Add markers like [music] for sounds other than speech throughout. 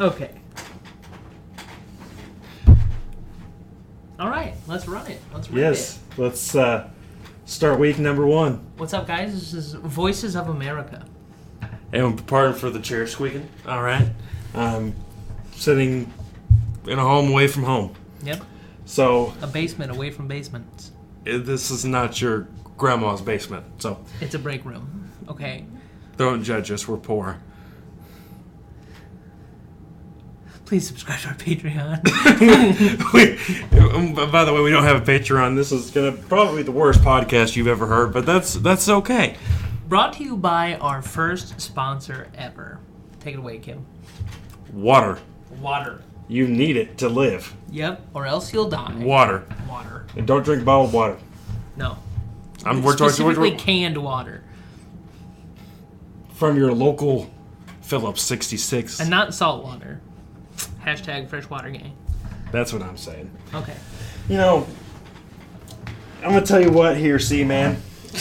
Okay. All right, let's run it. Let's run it. Yes. it. Let's uh, start week number one. What's up, guys? This is Voices of America. And pardon for the chair squeaking. All right. Um, sitting in a home away from home. Yep. So A basement away from basements. uh, this is not your grandma's basement. So It's a break room. Okay. don't judge us. We're poor. Please subscribe to our Patreon. [laughs] [laughs] we, um, by the way, we don't have a Patreon. This is gonna probably be the worst podcast you've ever heard, but that's that's okay. Brought to you by our first sponsor ever. Take it away, Kim. Water. Water. You need it to live. Yep. Or else you'll die. Water. Water. And don't drink bottled water. No. I'm, we're talking Specifically we're- canned water. from your local Phillips 66. And not salt water. Hashtag freshwater gang. That's what I'm saying. Okay. You know, I'm gonna tell you what here, see, man. [laughs] [laughs]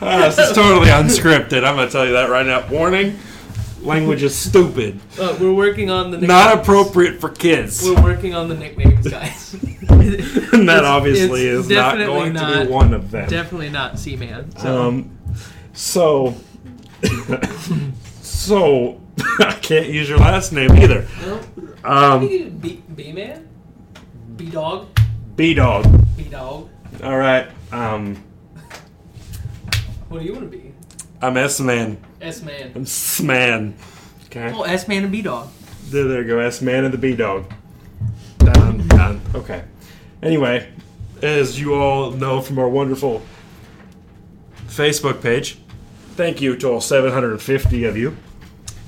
Ah, this is totally unscripted. I'm gonna tell you that right now. Warning: language is stupid, Uh, we're working on the nicknames. not appropriate for kids. We're working on the nicknames, guys. [laughs] and that obviously it's is not definitely going to not- be one of them. Definitely not Seaman. So Um, so, so [laughs] I can't use your last name either. no. Um, B B man, B dog, B dog. B dog. All right. Um, What do you want to be? I'm S man. S man. I'm S man. Okay. Oh, S man and B dog. There, there you go. S man and the B dog. Done. Done. Okay. Anyway, as you all know from our wonderful Facebook page, thank you to all 750 of you.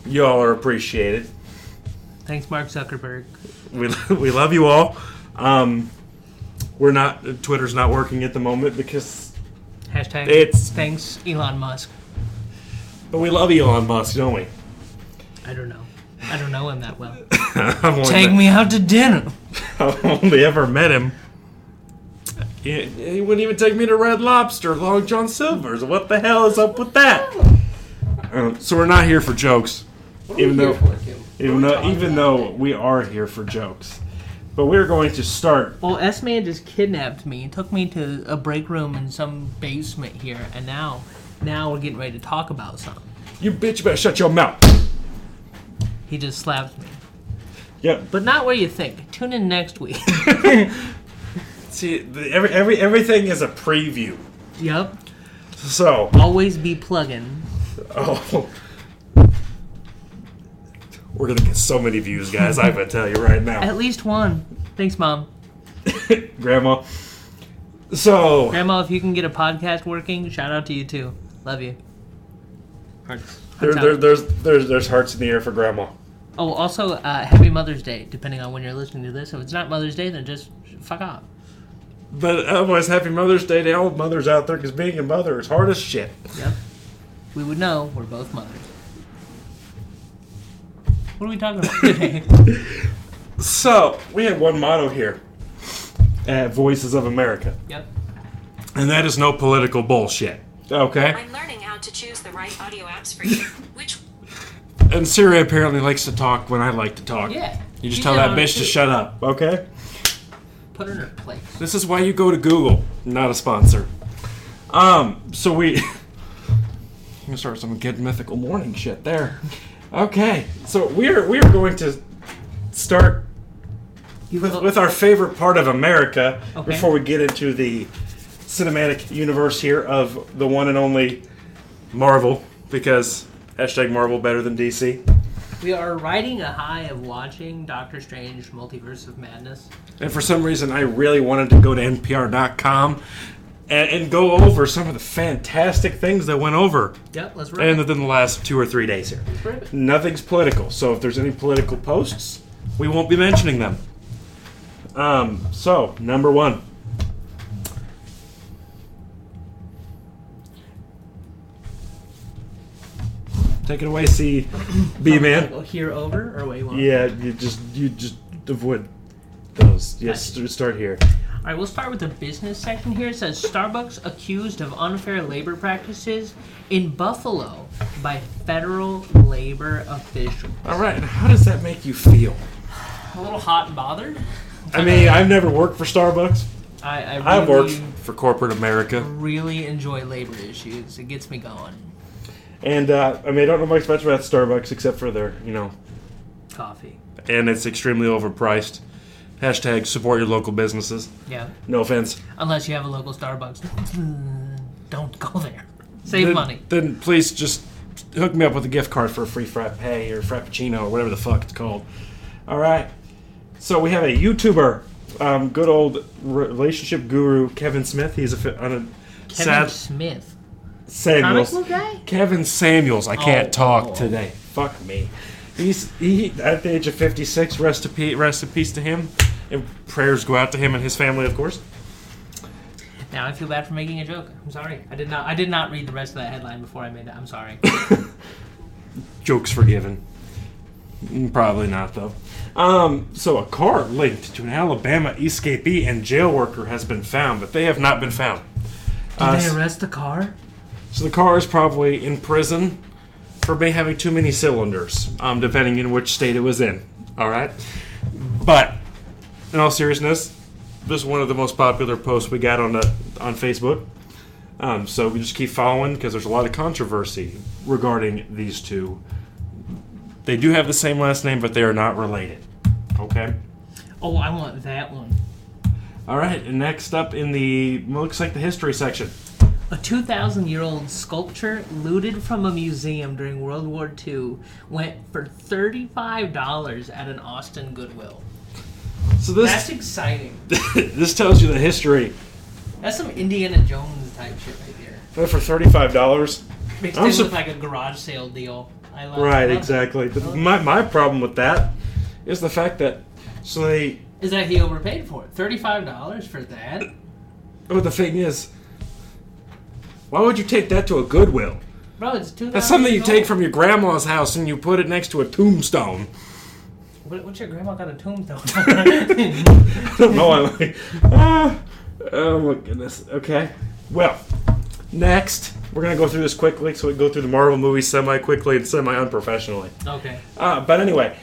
Y'all are appreciated. Thanks, Mark Zuckerberg. We, [laughs] we love you all. Um, we're not Twitter's not working at the moment because, Hashtag. It's- thanks, Elon Musk. but we love Elon Musk, don't we? I don't know. I don't know him that well. [laughs] Take me out to dinner. [laughs] I've only ever met him. He, he wouldn't even take me to Red Lobster, Long John Silver's. What the hell is up with that? Um, so we're not here for jokes, even though even though even though we are here for jokes. But we're going to start. Well, S man just kidnapped me, and took me to a break room in some basement here, and now, now we're getting ready to talk about something. You bitch better shut your mouth. He just slapped me, Yep. but not where you think. Tune in next week. [laughs] [laughs] See, the, every every everything is a preview. yep. So, Always be plugging. [laughs] oh, we're gonna get so many views, guys. I'm gonna tell you right now, At least one. Thanks, mom. [laughs] Grandma. So, Grandma, if you can get a podcast working, shout out to you too. Love you. Hearts. there, there, there's there's there's hearts in the air for Grandma. Oh, also, uh, Happy Mother's Day, depending on when you're listening to this. If it's not Mother's Day, then just fuck off. But otherwise, Happy Mother's Day to all mothers out there, because being a mother is hard as shit. Yep. We would know we're both mothers. What are we talking about today? [laughs] So, we have one motto here at Voices of America, yep. and that is no political bullshit. Okay? I'm learning how to choose the right audio apps for you. Which And Siri apparently likes to talk when I like to talk. Yeah. You just She's tell that bitch to shut up, okay? Put her in her place. This is why you go to Google, not a sponsor. Um, so we. [laughs] I'm gonna start some good mythical morning shit there. Okay, so we're we're going to start with, with our favorite part of America Okay. before we get into the cinematic universe here of the one and only Marvel, because hashtag Marvel better than DC. we are riding a high of watching Doctor Strange Multiverse of Madness. And for some reason, I really wanted to go to NPR.com and, and go over some of the fantastic things that went over Yep, let's rip and it. within the last two or three days here. Nothing's political, so if there's any political posts, we won't be mentioning them. Um, so, number one. Take it away, C. B man. Here over or wait one. Yeah, you just you just avoid those. Yes, Gotcha. start here. All right, we'll start with the business section here. It says Starbucks accused of unfair labor practices in Buffalo by federal labor officials. All right, how does that make you feel? A little hot and bothered. I mean, I've never worked for Starbucks. I, I really, I've worked for corporate America. really enjoy labor issues. It gets me going. And, uh, I mean, I don't know much about Starbucks except for their, you know, Coffee. and it's extremely overpriced. Hashtag support your local businesses. Yeah. No offense. Unless you have a local Starbucks. Don't go there. Save then, money. Then please just hook me up with a gift card for a free frappe or frappuccino or whatever the fuck it's called. All right. So we have a YouTuber, um, good old relationship guru Kevin Smith. He's a fi- on a Kevin sad Smith. Samuels. Comic book guy? Kevin Samuels. I can't Oh, talk oh. today. Fuck me. He's he at the age of 56. Rest in peace. Rest in peace to him. And prayers go out to him and his family, of course. Now I feel bad for making a joke. I'm sorry. I did not. I did not read the rest of that headline before I made it. I'm sorry. [laughs] Jokes forgiven. Probably not though. Um, so a car linked to an Alabama escapee and jail worker has been found, but they have not been found. Did Uh, they arrest the car? So the car is probably in prison for may having too many cylinders, um, depending in which state it was in. All right, but in all seriousness, this is one of the most popular posts we got on the on Facebook. Um, so we just keep following because there's a lot of controversy regarding these two. They do have the same last name, but they are not related. Okay. Oh, I want that one. All right. And next up in the looks like the history section. A 2,000 year old sculpture looted from a museum during World War II went for $35 at an Austin Goodwill. So this That's exciting. [laughs] this tells you the history. That's some Indiana Jones type shit right there. But for thirty five dollars. Mixed I'm in sup- with like a garage sale deal. I love Right, love it. exactly. The, my, my problem with that is the fact that so they. Is that he overpaid for it? $35 for that? But the thing is, why would you take that to a Goodwill? Bro, it's 2000 That's something you take from your grandma's house and you put it next to a tombstone. What, what's your grandma got a tombstone? [laughs] no, I'm like, ah, oh my goodness. Okay, well, next we're gonna go through this quickly, so we go through the Marvel movies semi quickly and semi unprofessionally. okay. Uh, but anyway,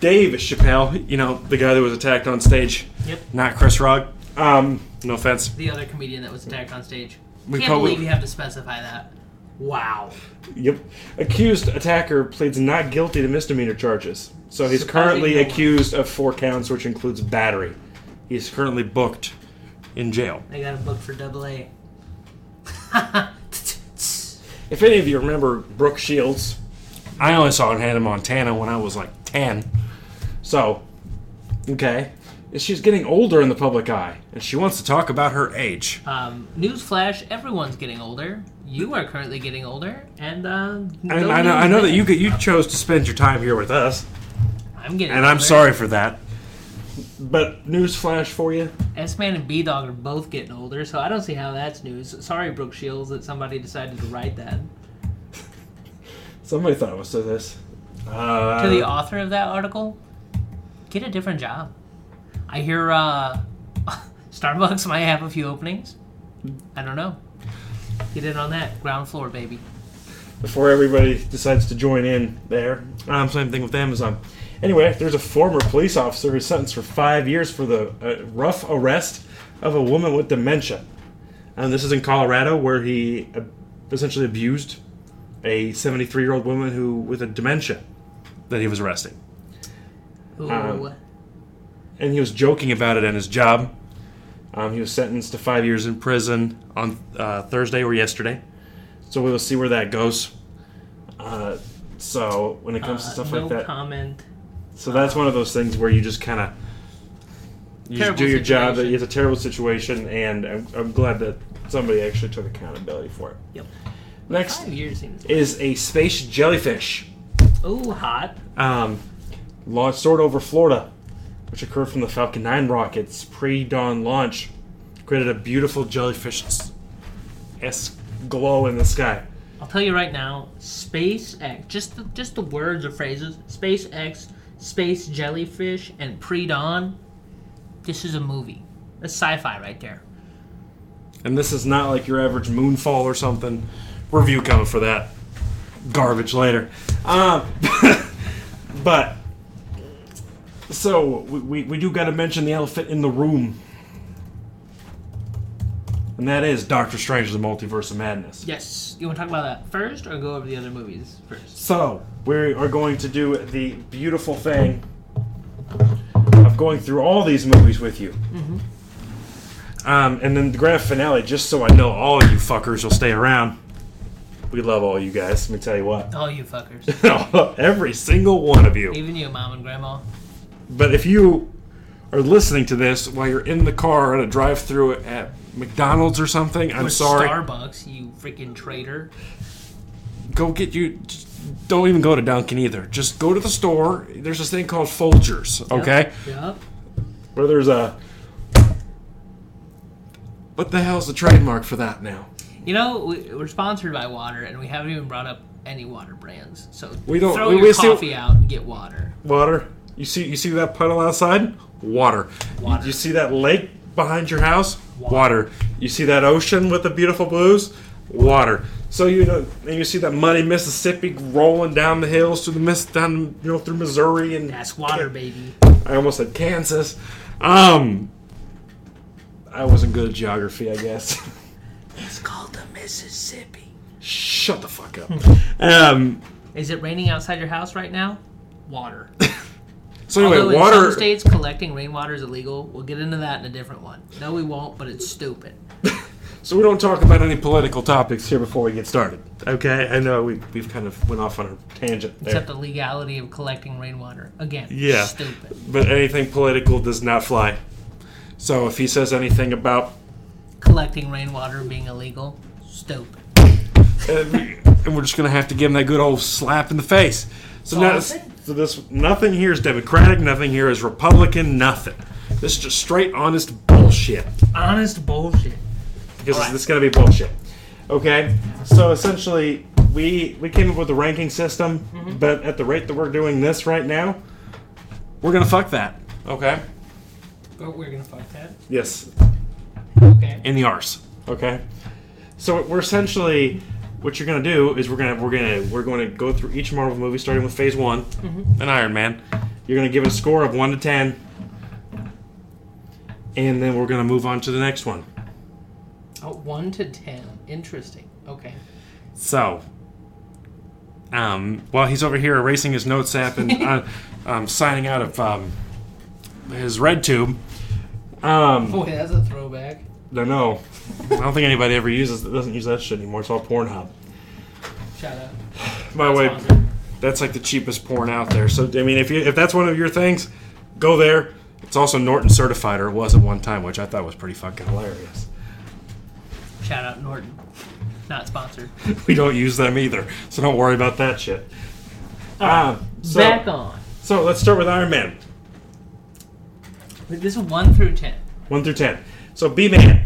Dave Chappelle, you know the guy that was attacked on stage, Yep. not Chris Rock. Um, no offense. The other comedian that was attacked on stage. We Can't probably- believe you have to specify that. Wow. Yep. Accused attacker pleads not guilty to misdemeanor charges. So he's currently accused of four counts, which includes battery. He's currently booked in jail. I got a book for double A. [laughs] If any of you remember Brooke Shields, I only saw her hand in Hannah Montana when I was like 10. So, okay. She's getting older in the public eye, and she wants to talk about her age. um, newsflash: Everyone's getting older. You are currently getting older, and uh, And I know, I know that you could- you chose to spend your time here with us, I'm getting. and I'm older. sorry for that. But newsflash for you: S Man and B Dog are both getting older, so I don't see how that's news. Sorry, Brooke Shields, that somebody decided to write that. somebody thought it was to this. Uh, to the author of that article, get a different job. I hear uh, [laughs] Starbucks might have a few openings. I don't know. Get in on that ground floor, baby. before everybody decides to join in there. Um, same thing with Amazon. Anyway, there's a former police officer who's sentenced for five years for the uh, rough arrest of a woman with dementia. And this is in Colorado, where he uh, essentially abused a 73 year old woman who with a dementia that he was arresting. Ooh, Um, and he was joking about it in his job. Um, he was sentenced to five years in prison on uh, Thursday or yesterday. So we'll see where that goes. Uh, so when it comes to uh, stuff no like that, comment. so that's one of those things where you just kind of you just do your job. It's a terrible situation, and I'm, I'm glad that somebody actually took accountability for it. Yep. Next is a space jellyfish Ooh, hot. um, launched soared over Florida, which occurred from the Falcon 9 rocket's pre-dawn launch, created a beautiful jellyfish esque glow in the sky. I'll tell you right now, SpaceX, just the, just the words or phrases, SpaceX, space jellyfish, and pre-dawn. This is a movie. That's sci-fi right there. And this is not like your average moonfall or something. Review coming for that. garbage later. Um, [laughs] but so we, we, we do got to mention the elephant in the room, and that is Doctor Strange: The Multiverse of Madness. Yes. You want to talk about that first, or go over the other movies first? So we are going to do the beautiful thing of going through all these movies with you. Um, and then the grand finale, just so I know all you fuckers will stay around. We love all you guys. Let me tell you what. All you fuckers. [laughs] Every single one of you. Even you, mom and grandma. But if you are listening to this while you're in the car at a drive-through at McDonald's or something, I'm Or sorry. Starbucks, you freaking traitor. Go get you. Don't even go to Dunkin' either. Just go to the store. There's this thing called Folgers. Okay. Yep. where there's a what the hell's the trademark for that now? You know, we, we're sponsored by water, and we haven't even brought up any water brands. So We don't- throw we- your we coffee out and get water. Water. You see you see that puddle outside? Water. Water. You see that lake behind your house? Water. Water. You see that ocean with the beautiful blues? Water. So you know, and you see that muddy Mississippi rolling down the hills through the miss down you know through Missouri and That's water, baby. I almost said Kansas. Um, I wasn't good at geography, I guess. [laughs] It's called the Mississippi. Shut the fuck up. [laughs] um, Is it raining outside your house right now? Water. [laughs] so Although anyway, in water. some states collecting rainwater is illegal. We'll get into that in a different one. No, we won't, but it's stupid. [laughs] So we don't talk about any political topics here before we get started. Okay, I know we we've kind of went off on a tangent there, Except the legality of collecting rainwater. Again, Yeah. stupid. but anything political does not fly. So if he says anything about Collecting rainwater being illegal, stupid. [laughs] and, and we're just gonna have to give him that good old slap in the face. So, now. So this nothing here is Democratic, nothing here is Republican, nothing. This is just straight honest bullshit. Honest bullshit. because Alright. this is going to be bullshit. Okay, so essentially, we we came up with a ranking system, Mm-hmm. but at the rate that we're doing this right now, we're gonna fuck that. Okay. But we're gonna fuck that. Yes, Okay. in the arse. Okay. So we're essentially what you're gonna do is we're gonna we're gonna we're going to go through each Marvel movie starting with Phase One, Mm-hmm. and Iron Man. You're gonna give it a score of one to ten, and then we're gonna move on to the next one. Oh, one to ten. Interesting. Okay. So, um, while he's over here erasing his notes app and [laughs] uh, um, signing out of um, his red tube, um, Boy, that's a throwback. No, no, I don't think anybody ever uses doesn't use that shit anymore. It's all Pornhub. Shout out. By the way, that's like the cheapest porn out there. So, I mean, if you if that's one of your things, go there. It's also Norton certified, or it was at one time, which I thought was pretty fucking hilarious. Shout out Norton. Not sponsored. [laughs] We don't use them either, so don't worry about that shit. Um, so, Back on. so let's start with Iron Man. This is one through ten. 1 through 10. So, B Man,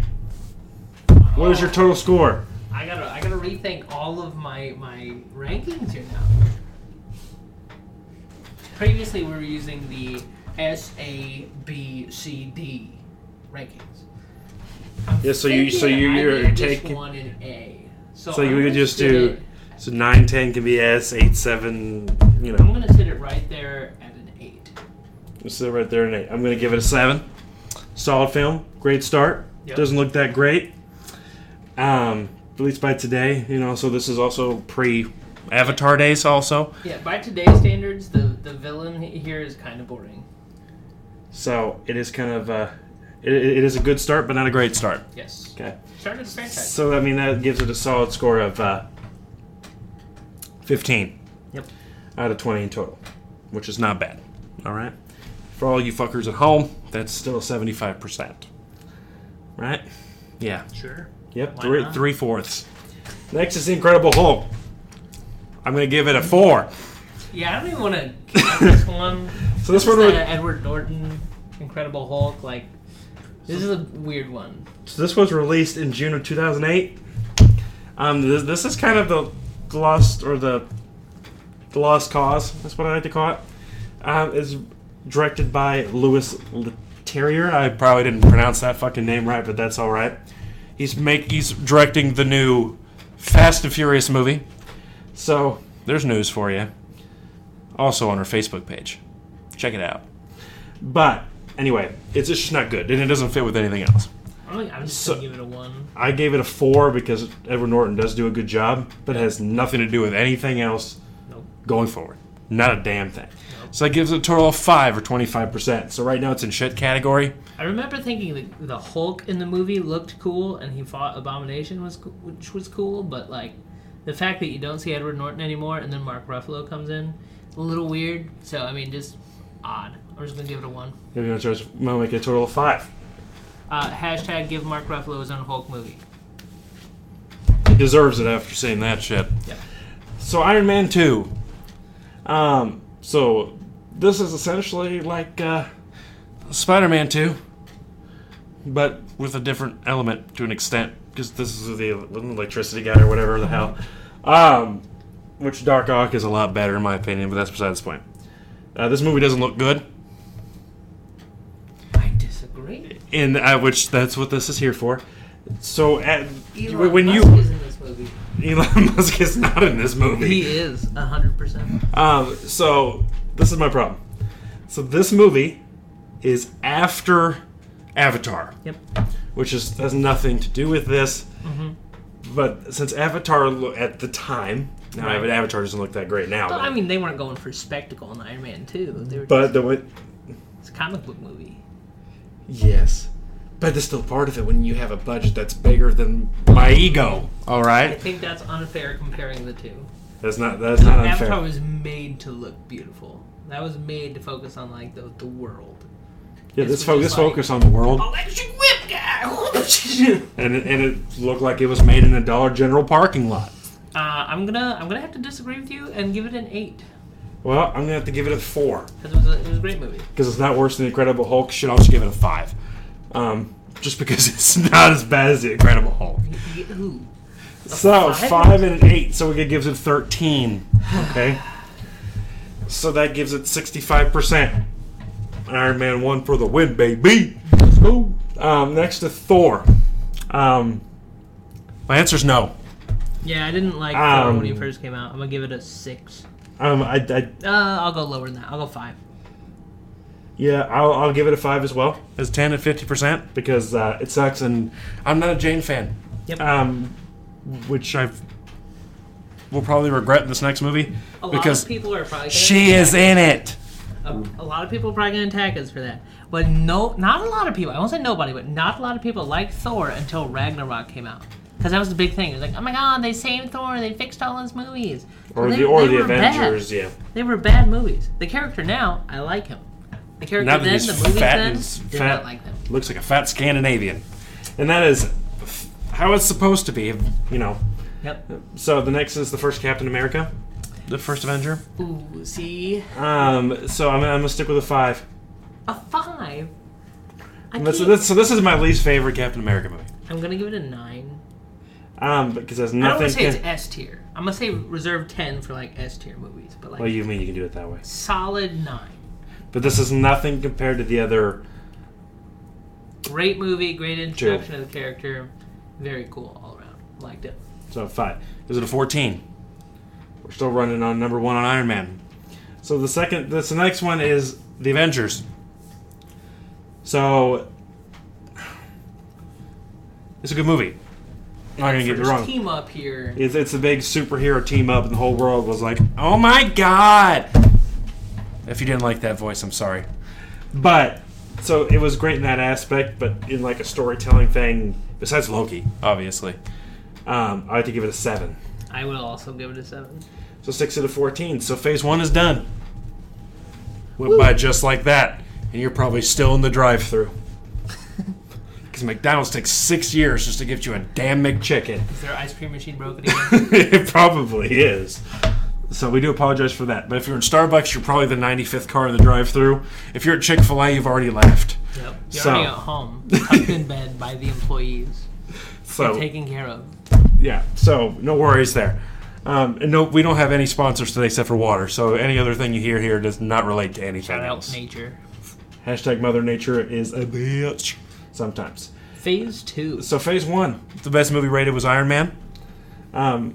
what is your total score? I gotta I gotta rethink all of my my rankings here now. Previously we were using the S A B C D rankings. I'm Yeah, so you so you you're taking- one in A. So, So you would just do- it- So, nine ten can be S, 8, 7, you know, I'm gonna sit it right there at an eight. Sit right there, at an 8. I'm to give it a 7. Solid film. Great start. Yep. Doesn't look that great. Um, at least by today, you know, so this is also pre Avatar days, also. Yeah, by today's standards, the the villain here is kind of boring. So, it is kind of, uh, it, it is a good start, but not a great start. Yes. Okay. Started the franchise. So I mean that gives it a solid score of uh, 15 Yep. out of 20 in total, which is not bad. All right. For all you fuckers at home, that's still 75%. Right? Yeah. Sure. Yep. Why Three not? three fourths. Next is the Incredible Hulk. I'm gonna give it a four. Yeah, I don't even want to count this one. So this This one, was, the Edward Norton Incredible Hulk. Like, this is a weird one. so this was released in June of 2008. Um, this, this is kind of the, the lost or the the lost cause. That's what I like to call it. Um, is directed by Louis Leterrier. I probably didn't pronounce that fucking name right, but that's all right. He's make he's directing the new Fast and Furious movie. So there's news for you. Also on our Facebook page. Check it out. But anyway, it's just not good, and it doesn't fit with anything else. I'm I'm just So- gonna give it a one. I gave it a four because Edward Norton does do a good job, but it has nothing to do with anything else Nope. going forward. Not a damn thing. So that gives it a total of five or twenty five percent. So right now it's in shit category. I remember thinking the, the Hulk in the movie looked cool, and he fought Abomination was co- which was cool, but like the fact that you don't see Edward Norton anymore, and then Mark Ruffalo comes in, a little weird. So I mean, just odd. I'm just gonna give it a one. Gonna charge, I'm gonna make it a total of five. Uh, hashtag give Mark Ruffalo his own Hulk movie. He deserves it after seeing that shit. Yeah. So Iron Man two. Um. So this is essentially like uh, Spider-Man 2 but with a different element to an extent. because this is the electricity guy or whatever the hell. Um, which Doc Ock is a lot better in my opinion, but that's besides the point. Uh, this movie doesn't look good, I disagree. in uh, which that's what this is here for. So at, Elon when Musk you is in this movie. Elon [laughs] Musk is not in this movie. He is hundred percent. Um, so this is my problem. So this movie is after Avatar, Yep. which is has nothing to do with this. But since Avatar lo- at the time, now Right. Avatar doesn't look that great now. Well, I mean, they weren't going for spectacle in Iron Man 2. They were but the way, it's a comic book movie. yes, but there's still part of it when you have a budget that's bigger than my ego. All I right, think that's unfair comparing the two. that's not that's not unfair. Avatar was made to look beautiful. That was made to focus on like the the world. yeah, this focus just like- focus on the world, Electric whip guy. [laughs] and it, and it looked like it was made in a Dollar General parking lot. uh, I'm gonna I'm gonna have to disagree with you and give it an eight Well, I'm gonna have to give it a four. because it was a, it was a great movie. because it's not worse than Incredible Hulk. Should I also give it a five, um, just because [laughs] it's not as bad as the Incredible Hulk. Ooh. So five? five and an eight, so it gives it thirteen. Okay, [sighs] so that gives it sixty-five percent. Iron Man one for the win, baby. Let's go. Um, next to Thor. Um, My is no. Yeah, I didn't like Um, Thor when he first came out. I'm gonna give it a six. um, I, I, Uh, I'll go lower than that. I'll go five. Yeah, I'll, I'll give it a five as well As 10 and 50%? because uh, it sucks and I'm not a Jane fan, um, which I've we'll probably regret in this next movie A lot because of people are probably gonna she is in it. a, a lot of people are probably going to attack us for that. But no, not a lot of people. I won't say nobody, but not a lot of people liked Thor until Ragnarok came out. Because that was the big thing. It was like, oh my god, they saved Thor. They fixed all his movies. or they- the or they the were bad. Avengers. Yeah. They were bad movies. The character now, I like him. The character Now that then, he's the movies fat then, did fat. not like them. Looks like a fat Scandinavian. and that is how it's supposed to be. You know. Yep. So the next is the first Captain America. The first Avenger. Ooh, see? Um, so I'm, I'm gonna stick with a five. A five? I That's, so this is my least favorite Captain America movie. I'm going to give it a nine. Um, because there's nothing. I don't nothing. want to say it's S tier. I'm going to say reserve 10 for like S tier movies. But like, well, you mean you can do it that way? solid nine. But this is nothing compared to the other. Great movie, great introduction of the character. Very cool all around. Liked it. So five. Is it a 14? We're still running on number one on Iron Man. So the second, this the next one is The Avengers. so It's a good movie. I'm not gonna get me First wrong. team up here. It's, it's a big superhero team up, and the whole world was like, "Oh my god!" If you didn't like that voice, I'm sorry. But so it was great in that aspect, but in like a storytelling thing, Besides Loki, obviously. um, I like to give it a seven. I will also give it a seven. So six out of fourteen. So phase one is done. Went by just like that, and you're probably still in the drive-through. [laughs] Because McDonald's takes six years just to get you a damn McChicken. Is their ice cream machine broken [laughs] again? it probably is. So we do apologize for that. But if you're in Starbucks, you're probably the 95th car in the drive-through. If you're at Chick-fil-A, you've already left. yep. You're So- already at home, tucked in bed by the employees, So taken care of. yeah. So no worries there. Um, And no, we don't have any sponsors today except for water. So any other thing you hear here does not relate to anything Shout out else. nature. hashtag Mother Nature is a bitch sometimes. Phase two. So phase one. The best movie rated was Iron Man. Um,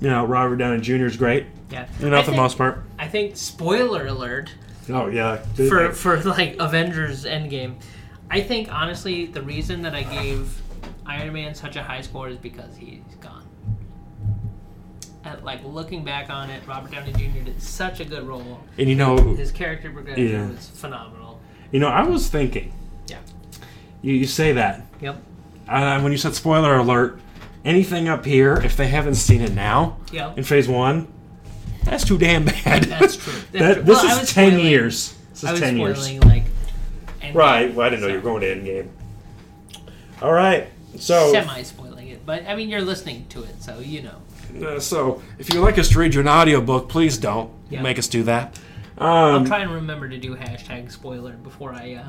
you know, Robert Downey Jr. is great. Yeah. You know, for the most part. I think spoiler alert Oh yeah. for for like Avengers Endgame. I think honestly the reason that I gave Iron Man such a high score is because he's gone. And like looking back on it, Robert Downey Jr. did such a good role. and you know, His character progression Yeah. was phenomenal. you know, I was thinking. Yeah. You, you say that Yep. uh, when you said spoiler alert. Anything up here, if they haven't seen it now Yep. in Phase One, that's too damn bad. That's true. [laughs] That's that, true. this Well, is ten spoiling- years. This I is ten years. like Right. Well, I didn't know so- you were going to Endgame. All right. So, semi spoiling it, but I mean you're listening to it, so you know. uh, so if you'd like us to read you an audiobook, please don't Yeah. make us do that. I'll Um, try and remember to do hashtag spoiler before I uh,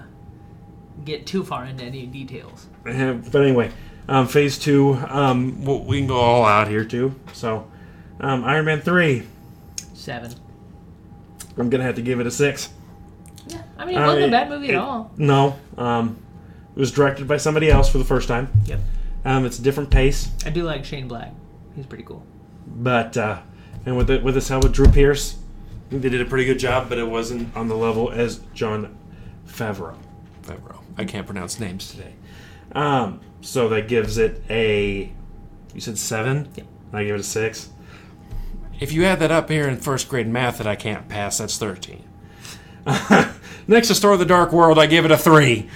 get too far into any details. [laughs] but anyway, um, Phase Two. Um, well, we can go all out here too. So, um, Iron Man Three. Seven. I'm gonna have to give it a six. Yeah, I mean it wasn't Uh, a bad movie it- at all. No. Um, it was directed by somebody else for the first time. Yep. Um, it's a different pace, I do like Shane Black. He's pretty cool. but uh, and with it with this help with Drew Pearce, I think they did a pretty good job. But it wasn't on the level as Jon Favreau. Favreau. I can't pronounce names today. Um, so that gives it a. You said seven. Yep. I give it a six. If you add that up here in first grade math that I can't pass, that's thirteen. [laughs] Next to Thor of the Dark World, I give it a three.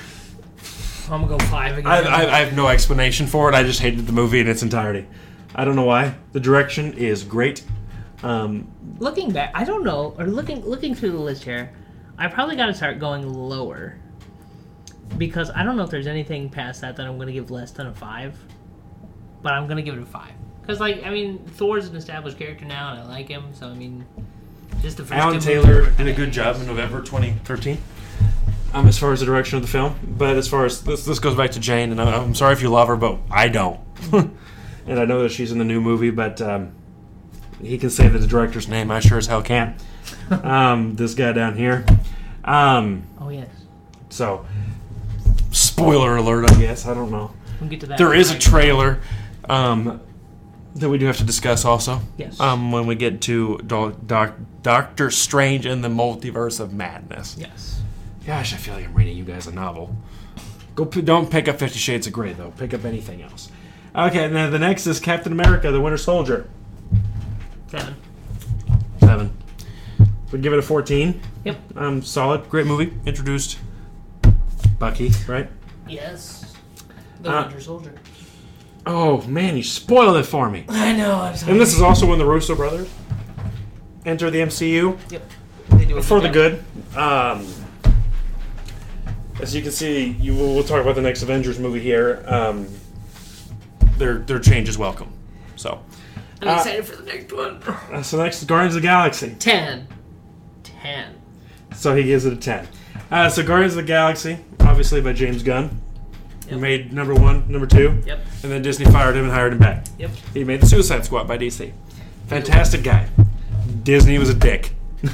I'm gonna go five again. I, I, I have no explanation for it. I just hated the movie in its entirety. I don't know why. The direction is great. Um, looking back, I don't know. Or looking looking through the list here, I probably got to start going lower because I don't know if there's anything past that that I'm gonna give less than a five. But I'm gonna give it a five because, like, I mean, Thor's an established character now, and I like him. So I mean, just the first Alan Taylor did a good job in November 2013. Um, as far as the direction of the film, but as far as this, this goes back to Jane, and I'm, I'm sorry if you love her, but I don't. [laughs] and I know that she's in the new movie, but um, he can say the director's name. I sure as hell can. [laughs] um, this guy down here. Um, Oh yes, so, spoiler alert, I guess. I don't know. we'll get to that. There is a trailer um, that we do have to discuss also. Yes. Um, when we get to Do- Doc- Doctor Strange and the Multiverse of Madness. Yes. Gosh, I feel like I'm reading you guys a novel. Go, p- don't pick up Fifty Shades of Grey though. Pick up anything else. Okay, and then the next is Captain America: The Winter Soldier. Seven. Seven. We'd give it a fourteen. Yep. Um, solid, great movie. Introduced Bucky, right? Yes. The Uh, Winter Soldier. Oh man, you spoiled it for me. I know. I'm sorry. And this is also when the Russo brothers enter the MCU Yep. They do a for the good. Um, as you can see, you will, we'll talk about the next Avengers movie here. Um, their their change is welcome. So, I'm Uh, excited for the next one. uh, so next Guardians of the Galaxy. Ten. Ten. So he gives it a ten. Uh, so Guardians of the Galaxy, obviously by James Gunn. He Yep. made number one, number two, Yep. and then Disney fired him and hired him back. Yep. He made the Suicide Squad by DC. Fantastic guy. Disney was a dick.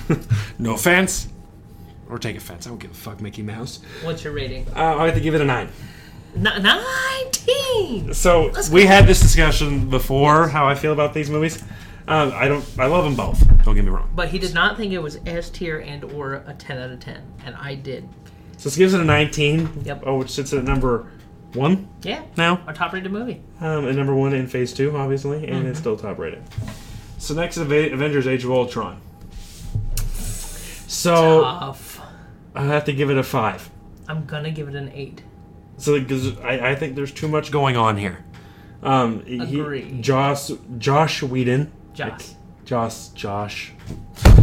[laughs] no offense. Or take offense. I don't give a fuck, Mickey Mouse. What's your rating? Uh, I have to give it a nine. N- Nineteen. So Let's we go. had this discussion before how I feel about these movies. Um, I don't. I love them both. Don't get me wrong. But he did not think it was S tier and or a ten out of ten, and I did. So this gives it a 19. Yep. Oh, which sits at number one Yeah. now. Our top rated movie. Um, and number one in Phase Two, obviously, and it's still top rated. So next is Avengers: Age of Ultron. So Tough. I have to give it a five. I'm gonna give it an eight. So because I, I think there's too much going on here. Um, he- Agree. Josh Josh Whedon. Josh. Josh Josh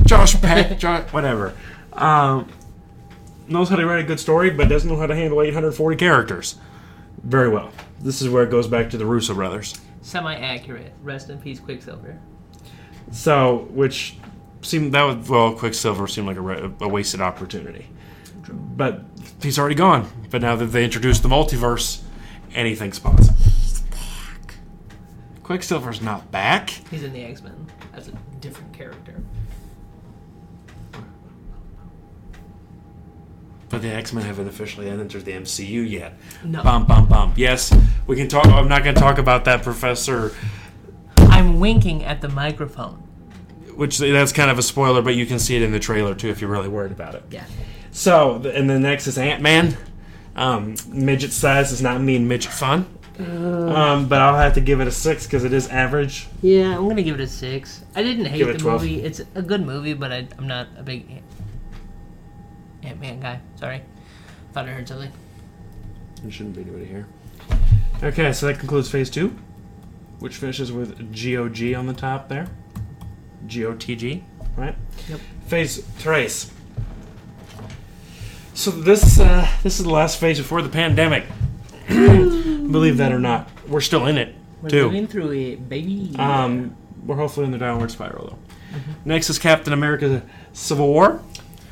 Josh Peck [laughs] Josh whatever. Um, knows how to write a good story, but doesn't know how to handle 840 characters very well. This is where it goes back to the Russo brothers. Semi accurate. Rest in peace, Quicksilver. So, which seemed that was well, Quicksilver seemed like a, a wasted opportunity. But he's already gone. But now that they introduced the multiverse, anything's possible. Quicksilver's not back. He's in the X Men as a different character. But the X Men haven't officially entered the MCU yet. No. Bum bum bum. Yes, we can talk. I'm not going to talk about that, Professor. I'm winking at the microphone. which that's kind of a spoiler, but you can see it in the trailer too if you're really worried about it. Yeah. So, and the next is Ant Man. Um, midget size does not mean midget fun. Um, but I'll have to give it a six because it is average. Yeah, I'm gonna give it a six. I didn't hate Give it the 12. movie. It's a good movie, but I, I'm not a big Ant Man guy. Sorry, thought I heard something. There shouldn't be anybody here. Okay, so that concludes phase two, which finishes with GOG on the top there. GOTG, right? Yep. Phase trace. So this uh, this is the last phase before the pandemic. [clears throat] [laughs] Believe that or not, we're still in it We're too. living through it, baby. Um, we're hopefully in the downward spiral though. Next is Captain America: Civil War,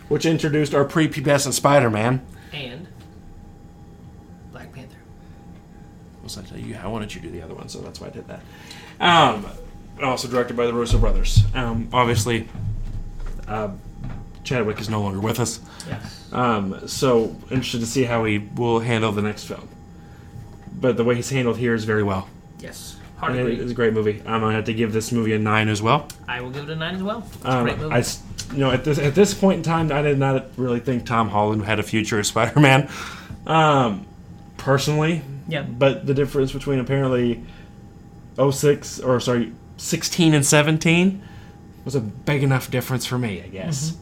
which introduced our prepubescent Spider-Man. and Black Panther. Was I tell you? I wanted you to do the other one, so that's why I did that. Um, also directed by the Russo brothers. Um, obviously, uh, Chadwick is no longer with us. Yes. Um, so interested to see how he will handle the next film. But the way he's handled here is very well. Yes. Hard And it- agree. it's a great movie. I'm gonna have to give this movie a nine as well. I will give it a nine as well. It's a Um, great movie. I, s- you know, at this at this point in time, I did not really think Tom Holland had a future as [laughs] Spider-Man, um, personally. yeah. But the difference between apparently 06 or sorry, 16 and 17 was a big enough difference for me, I guess.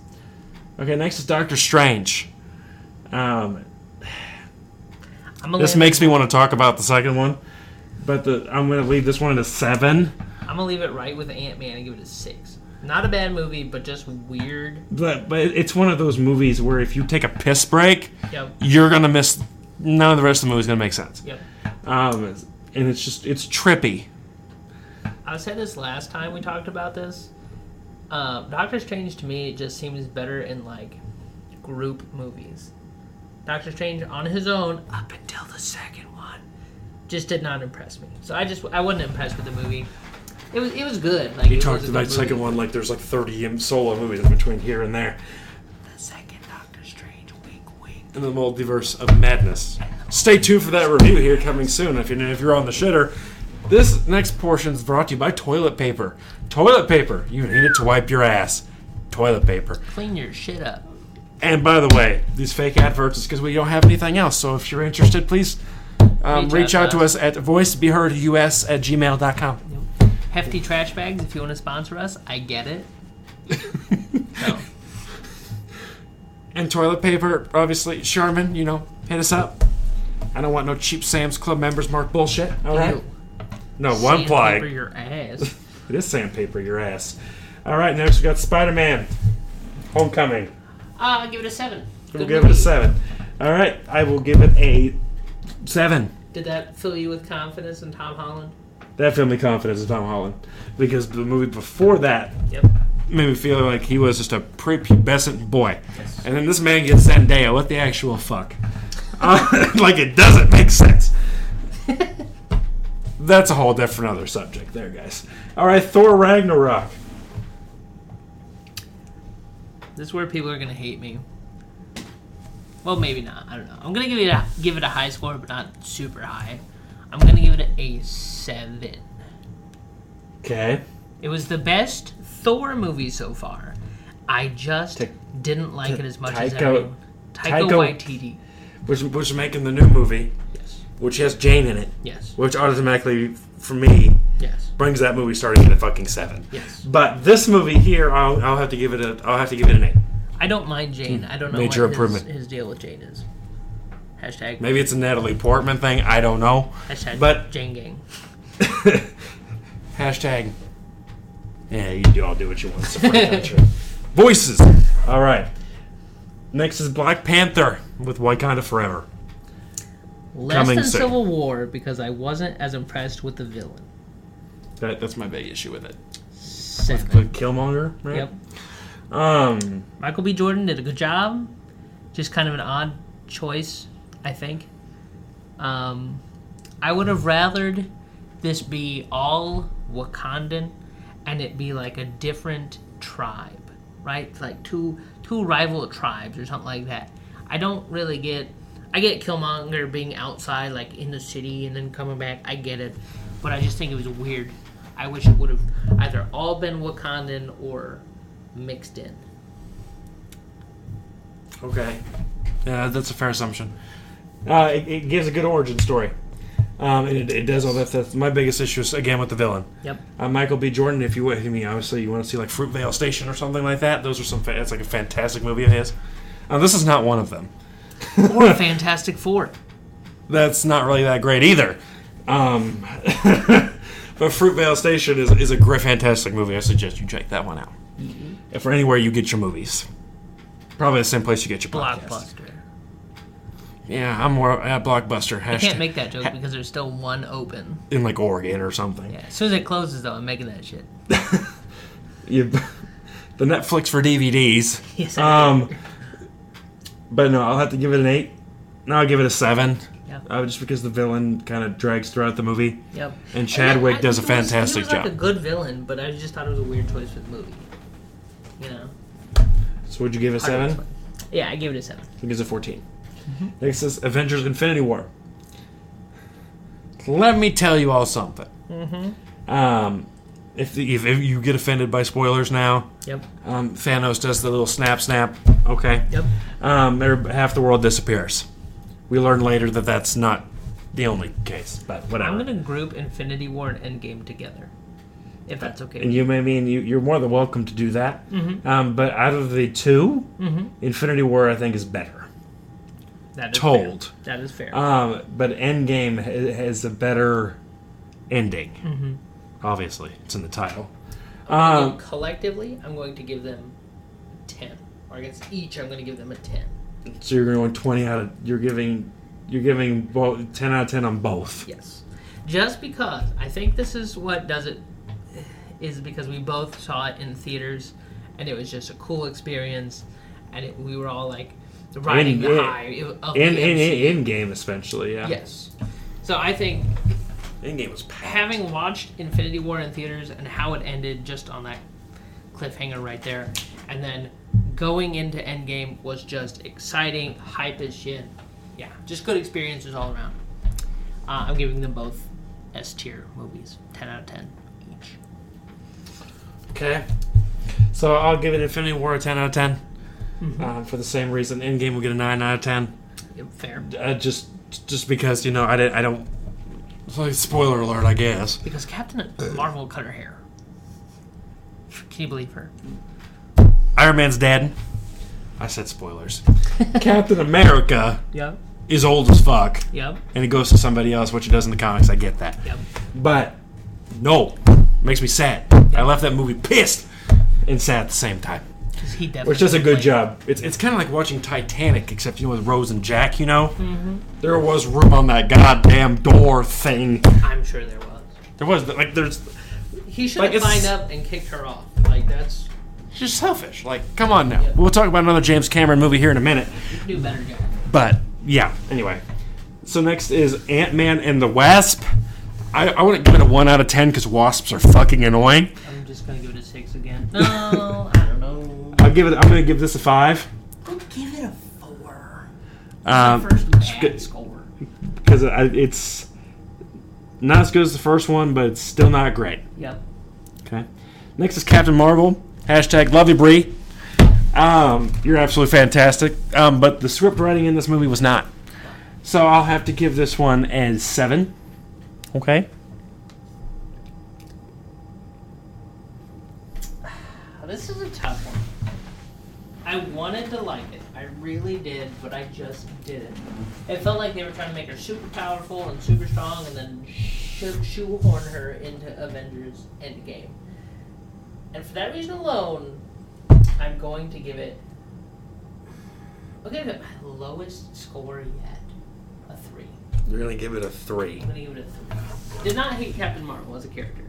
Okay, next is Doctor Strange. Um, this makes me want to talk about the second one, but the, I'm going to leave this one at a seven. I'm gonna leave it right with Ant Man and give it a six. Not a bad movie, but just weird. But but it's one of those movies where if you take a piss break, Yep. you're gonna miss. None of the rest of the movie's gonna make sense. Yep. Um, and it's just it's trippy. I said this last time we talked about this. Um, Doctor Strange to me it just seems better in like group movies. Doctor Strange on his own up until the second one just did not impress me. So I just I wasn't impressed with the movie. It was it was good. Like You it talked about the second one like there's like 30 solo movies in between here and there. The second Doctor Strange, wink wink. in the multiverse of madness. Stay tuned for that review here coming soon. If you're if you're on the shitter, this next portion is brought to you by toilet paper. Toilet paper, you need it to wipe your ass. Toilet paper. Clean your shit up. And by the way, these fake adverts is because we don't have anything else. So if you're interested, please um, Reach reach, out out to to us at voicebeheardus at gmail.com. Hefty trash bags. If you want to sponsor us, I get it. [laughs] No. And toilet paper, obviously, Charmin, you know, hit us up. I don't want no cheap Sam's Club Member's Mark bullshit. All right. Ew. No, one ply. Sandpaper your ass. [laughs] It is sandpaper, your ass. All right, next we got Spider Man Homecoming. Uh, I'll give it a seven. We'll Good give it a movie. seven. All right, I will give it a seven. Did that fill you with confidence in Tom Holland? That filled me confidence in Tom Holland because the movie before that Yep. made me feel like he was just a prepubescent boy, and then this man gets Zendaya. What the actual fuck? [laughs] Uh, like it doesn't make sense. [laughs] That's a whole different other subject, there, guys. All right, Thor Ragnarok. This is where people are gonna hate me. Well, maybe not. I don't know. I'm gonna give it a give it a high score, but not super high. I'm gonna give it a seven. Okay. It was the best Thor movie so far. I just Ta- didn't like it as much as Taika- everyone. Taika, Taika- Waititi. Which, which is making the new movie, Yes. Which has Jane in it, Yes. which automatically, for me, Yes. brings that movie starting at a fucking seven. Yes. But this movie here, I'll, I'll have to give it a, I'll have to give it an eight. I don't mind Jane. I don't know Major what improvement. his deal with Jane is. Hashtag. Maybe it's a Natalie Portman thing. I don't know. Hashtag but- Jane Gang. [laughs] Hashtag. Yeah, you do all do what you want. Support the country. [laughs] Voices. All right. Next is Black Panther with Wakanda Forever. Less Coming than soon. Civil War because I wasn't as impressed with the villain. That, that's my big issue with it. Seven. With Killmonger, right? Yep. Um, Michael B. Jordan did a good job. Just kind of an odd choice, I think. Um, I would have rathered this be all Wakandan and it be like a different tribe, right? Like two two rival tribes or something like that. I don't really get. I get Killmonger being outside, like in the city, and then coming back. I get it, but I just think it was weird. I wish it would have either all been Wakandan or mixed in. Okay. Yeah, that's a fair assumption. Uh, it, it gives a good origin story. Um, and it, it does all that. That's my biggest issue is, again, with the villain. Yep. Uh, Michael B. Jordan, if you, I mean, obviously you want to see like Fruitvale Station or something like that, those are some, fa- that's like a fantastic movie of his. Uh, this is not one of them. Or a Fantastic Four. [laughs] That's not really that great either. Um, [laughs] but Fruitvale Station is, is a great, fantastic movie. I suggest you check that one out. If for anywhere you get your movies. Probably the same place you get your podcasts. Blockbuster. Yeah, I'm more at Blockbuster. I can't make that joke because there's still one open. in like Oregon or something. Yeah, as soon as it closes, though, I'm making that shit. [laughs] You, the Netflix for DVDs. Yes, I Um, but no, I'll have to give it an eight. No, I'll give it a seven. Yeah. Uh, just because the villain kind of drags throughout the movie, Yep. and Chadwick I- does a he was- fantastic he was like job. a good villain, but I just thought it was a weird choice for the movie. You know. so would you give it a seven? Yeah, I give it a seven. He gives it 14. Next is Avengers Infinity War. Let me tell you all something. Mm-hmm. Um, if, the, if, if you get offended by spoilers now, Yep. um, Thanos does the little snap snap. Okay. Yep. Um, half the world disappears. We learn later that that's not the only case, but whatever. I'm gonna group Infinity War and Endgame together, if that's okay. and you may mean you, you're more than welcome to do that. Mm-hmm. Um, but out of the 2 Infinity War I think is better. that is told. Fair. That is fair. Um, but Endgame has a better ending. Mm-hmm. Obviously, it's in the title. So Um, collectively, I'm going to give them ten, or I guess each I'm going to give them a ten. so you're going 20 out of you're giving you're giving both 10 out of 10 on both. Yes, just because I think this is what does it is because we both saw it in theaters, and it was just a cool experience, and it, we were all like riding In- the in- high of In the in, MCU. Endgame especially, yeah. Yes. So I think Endgame was packed. having watched Infinity War in theaters and how it ended just on that cliffhanger right there, and then going into Endgame was just exciting, hype as shit. Yeah, just good experiences all around. Uh, I'm giving them both S tier movies, 10 out of 10 each. Okay. So I'll give it Infinity War a 10 out of 10. Mm-hmm. Um, for the same reason, Endgame will get a 9 out of 10. Yep, fair. Uh, just just because you know I didn't I don't. It's like spoiler alert, I guess. Because Captain Marvel cut her hair. Can you believe her? Iron Man's dead. I said spoilers. [laughs] Captain America Yep. is old as fuck, Yep. and he goes to somebody else, which he does in the comics. I get that, Yep. but no, makes me sad. I left that movie pissed and sad at the same time. He Which does a good played- job. It's, it's kind of like watching Titanic, except you know with Rose and Jack. You know, mm-hmm. there was room on that goddamn door thing. I'm sure there was. There was like there's He should Like, have lined up and kicked her off. Like, that's. just selfish. Like, come on now. We'll talk about another James Cameron movie here in a minute. You can do better job. But yeah. Anyway, so next is Ant Man and the Wasp. I, I wouldn't give it a one out of ten because wasps are fucking annoying. I'm just gonna give it a six again. No, [laughs] give it. I'm gonna give this a five Don't give it a four. um, First bad good. score. because it's not as good as the first one, but it's still not great. Yep. Okay. Next is Captain Marvel. Hashtag love you, Brie. Um, you're absolutely fantastic. Um, but the script writing in this movie was not. So I'll have to give this one as seven. Okay. [sighs] This is a tough one. I wanted to like it. I really did, but I just didn't. It felt like they were trying to make her super powerful and super strong, and then shoe- shoehorn her into Avengers Endgame. And for that reason alone, I'm going to give it. I'll give it my lowest score yet, a three. You're gonna give it a three. I'm gonna give it a three. Did not hate Captain Marvel as a character.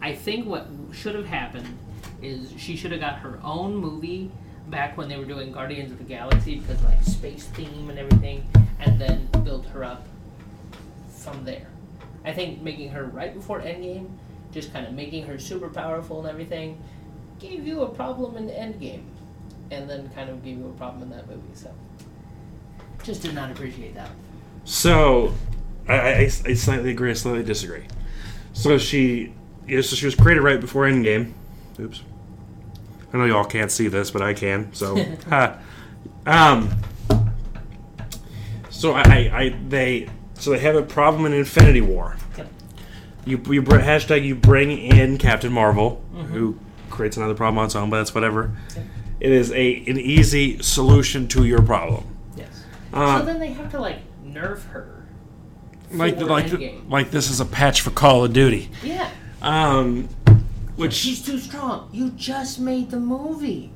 I think what should have happened is she should have got her own movie back when they were doing Guardians of the Galaxy because like space theme and everything, and then build her up from there. I think making her right before Endgame, just kind of making her super powerful and everything, gave you a problem in Endgame, and then kind of gave you a problem in that movie. So, just did not appreciate that. So, I, I, I slightly agree, I slightly disagree. So she yeah, so she was created right before Endgame. Oops. I know y'all can't see this, but I can. So, [laughs] ha. um, so I, I, I, they, so they have a problem in Infinity War. Yep. You, you br- hashtag you bring in Captain Marvel, who creates another problem on its own, but that's whatever. It is a an easy solution to your problem. Yes. Uh, so then they have to like nerf her. like for like Endgame. like this is a patch for Call of Duty. Yeah. Um, which She's too strong. You just made the movie.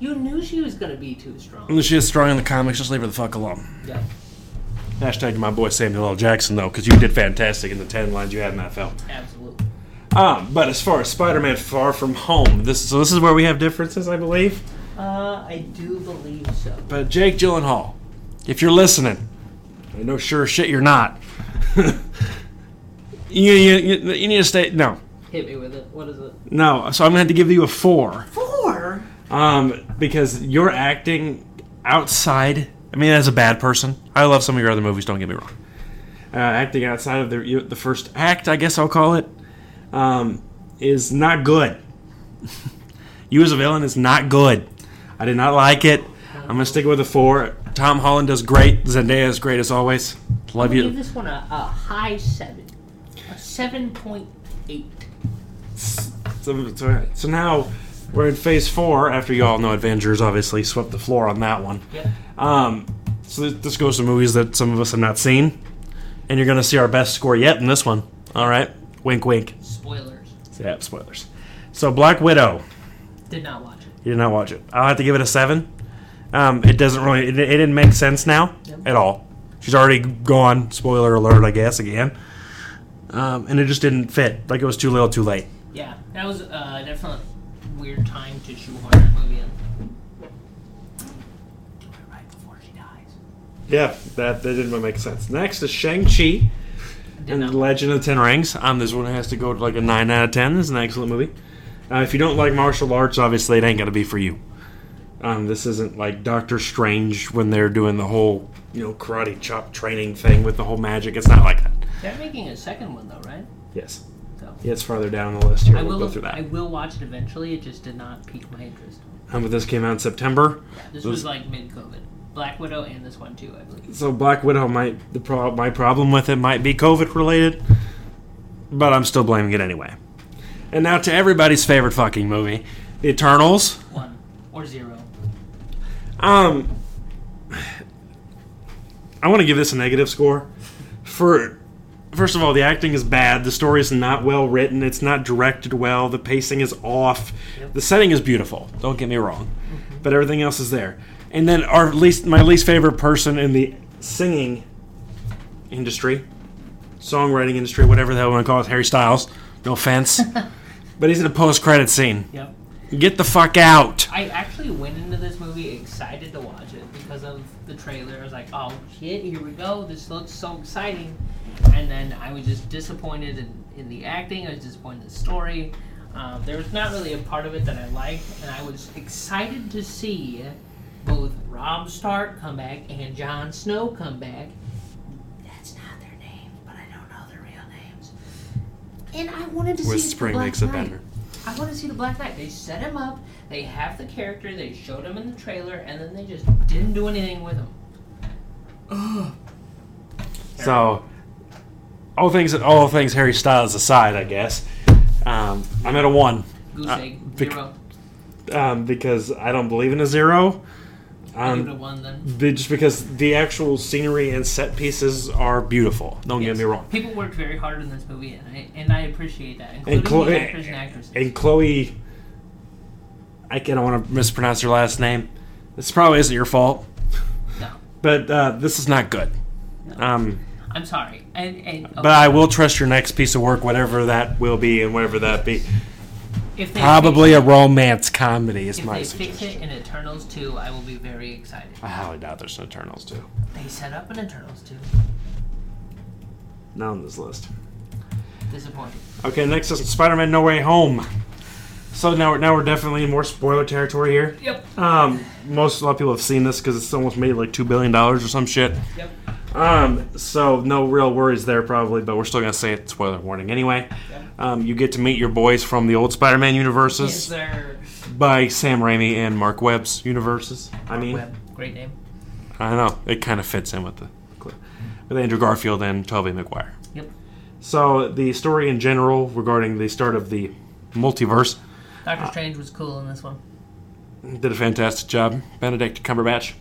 You knew she was gonna be too strong. she is strong in the comics. Just leave her the fuck alone. Yeah. Hashtag my boy Samuel L. Jackson though, because you did fantastic in the ten lines you had in that film. Absolutely. Um, but as far as Spider-Man: Far From Home, this so this is where we have differences, I believe. Uh, I do believe so. But Jake Gyllenhaal, if you're listening, I know sure as shit you're not. [laughs] you, you, you, you need to stay. No, Hit me with it. What is it? no. So I'm gonna have to give you a four. Four. Um, because you're acting outside. I mean, as a bad person, I love some of your other movies. Don't get me wrong. Uh, acting outside of the you- the first act, I guess I'll call it, um, is not good. [laughs] you as a villain is not good. I did not like it. I'm gonna stick with a four. Tom Holland does great. Zendaya is great as always. Love Give you. this one a, a high seven. A seven point eight. So, so, so now we're in phase four. After you all know Avengers, obviously swept the floor on that one. Yep. Um, so this goes to movies that some of us have not seen, and you're going to see our best score yet in this one. All right, wink, wink. Spoilers. Yeah, spoilers. So Black Widow, Did not watch it. you did not watch it. I'll have to give it a seven. Um, it doesn't really, it, it didn't make sense now Yep. at all. She's already gone. Spoiler alert, I guess again. Um, and it just didn't fit. Like it was too little, too late. Yeah, that was uh, definitely weird time to shoehorn that movie in. Do it right before she dies. Yeah, that, that didn't make sense. Next is Shang Chi. And the Legend of the Ten Rings. Um, this one has to go to like a nine out of ten. It's an excellent movie. Uh, if you don't like martial arts, obviously it ain't gonna be for you. Um, this isn't like Doctor Strange when they're doing the whole you know karate chop training thing with the whole magic. It's not like that. They're making a second one though, right? Yes. Yeah, it's farther down the list here. I we'll will. go through that. I will watch it eventually. It just did not pique my interest. Um, but this came out in September. This Those- was like mid-COVID. Black Widow and this one too, I believe. So Black Widow might the pro- my problem with it might be COVID related, but I'm still blaming it anyway. And now to everybody's favorite fucking movie, The Eternals. One or zero. Um, I want to give this a negative score. For first of all, the acting is bad. The story is not well written. It's not directed well. The pacing is off. The setting is beautiful. Don't get me wrong, mm-hmm. but everything else is there. And then our least my least favorite person in the singing industry, songwriting industry, whatever the hell we want to call it, Harry Styles. No offense, [laughs] but he's in a post-credit scene. Yep. Get the fuck out. I actually went into this movie excited to watch it because of the trailer. I was like, "Oh shit, here we go! This looks so exciting!" And then I was just disappointed in, in the acting. I was disappointed in the story. Um, there was not really a part of it that I liked, and I was excited to see both Rob Stark come back and Jon Snow come back. That's not their names, but I don't know their real names. And I wanted to see the Whispering Black makes it Knight. better. I want to see the Black Knight. They set him up. They have the character. They showed him in the trailer, and then they just didn't do anything with him. So, all things all things Harry Styles aside, I guess, um, I'm at a one Goose Uh, egg bec- zero. um, because I don't believe in a zero. I'll give it a Um, one then. just because the actual scenery and set pieces are beautiful. Don't Yes. get me wrong. People worked very hard in this movie, and I and I appreciate that, And including Chloe, the actors and actresses. and Chloe, I can't want to mispronounce her last name. This probably isn't your fault, no, but uh, this is not good. Um, I'm sorry. And and but I will trust your next piece of work, whatever that will be, and whatever that be. if they Probably a romance comedy is if my they fix it in Eternals 2, I will be very excited. I highly doubt there's an Eternals too. They set up an Eternals 2. Not on this list. Disappointing. Okay, next is Spider-Man: No Way Home. So now, we're, now we're definitely in more spoiler territory here. Yep. Um, most a lot of people have seen this because it's almost made like two billion dollars or some shit. Yep. Um, so no real worries there probably, but we're still gonna say it. Spoiler warning anyway. Um, you get to meet your boys from the old Spider-Man universes by Sam Raimi and Marc Webb's universes. I mean, Web. Great name. I know it kind of fits in with the with Andrew Garfield and Tobey Maguire. Yep. So the story in general regarding the start of the multiverse Doctor Strange was cool in this one. did a fantastic job. Benedict Cumberbatch.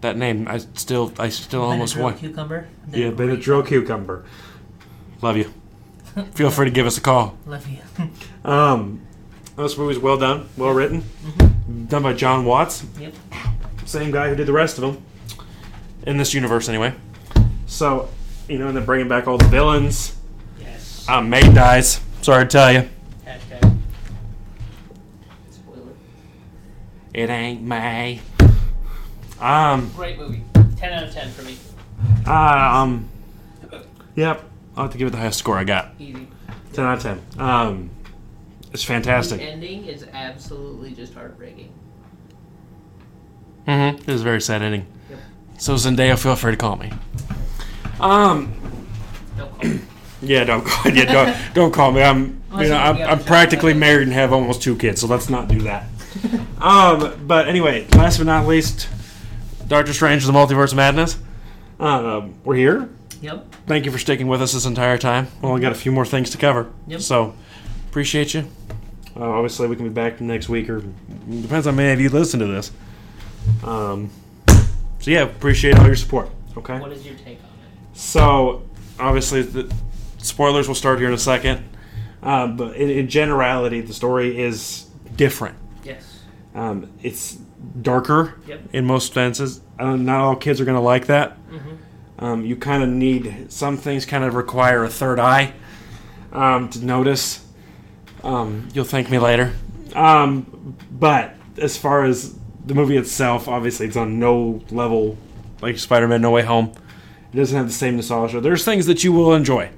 That name, I still, I still almost Benadryl won. Cucumber. did Yeah, a great Benadryl cucumber. Love you. Feel free to give us a call. [laughs] Love you. Um, this movie's well done, well written, done by Jon Watts, yep. same guy who did the rest of them in this universe, anyway. So, you know, and then bringing back all the villains. Yes. Um, May dies. Sorry to tell you. Hashtag. Spoiler. It ain't May. Um, Great movie. 10 out of 10 for me. uh, um, yep. I'll have to give it the highest score I got. Easy. 10 out of 10. Um, it's fantastic. The ending is absolutely just heartbreaking. Mm-hmm. It is a very sad ending. Yep. So Zendaya, feel free to call me. Um, Don't call me. [clears throat] yeah, don't call, yeah, don't, [laughs] don't call me. I'm, you know, I'm, I'm practically married and have almost two kids, so let's not do that. [laughs] um, but anyway, last but not least, Doctor Strange: of The Multiverse of Madness. Um, we're here. Yep. Thank you for sticking with us this entire time. We only got a few more things to cover. Yep. So, appreciate you. Uh, obviously, we can be back next week, or depends on how many of you listen to this. Um, so yeah, appreciate all your support. Okay. What is your take on it? So, obviously, the spoilers will start here in a second. Uh, but in, in generality, the story is different. Yes. Um, it's darker Yep. in most senses. Uh, not all kids are going to like that. Mm-hmm. Um, you kind of need some things kind of require a third eye um, to notice. Um, you'll thank me later. Um, but as far as the movie itself, obviously it's on no level like Spider-Man: No Way Home. It doesn't have the same nostalgia. There's things that you will enjoy.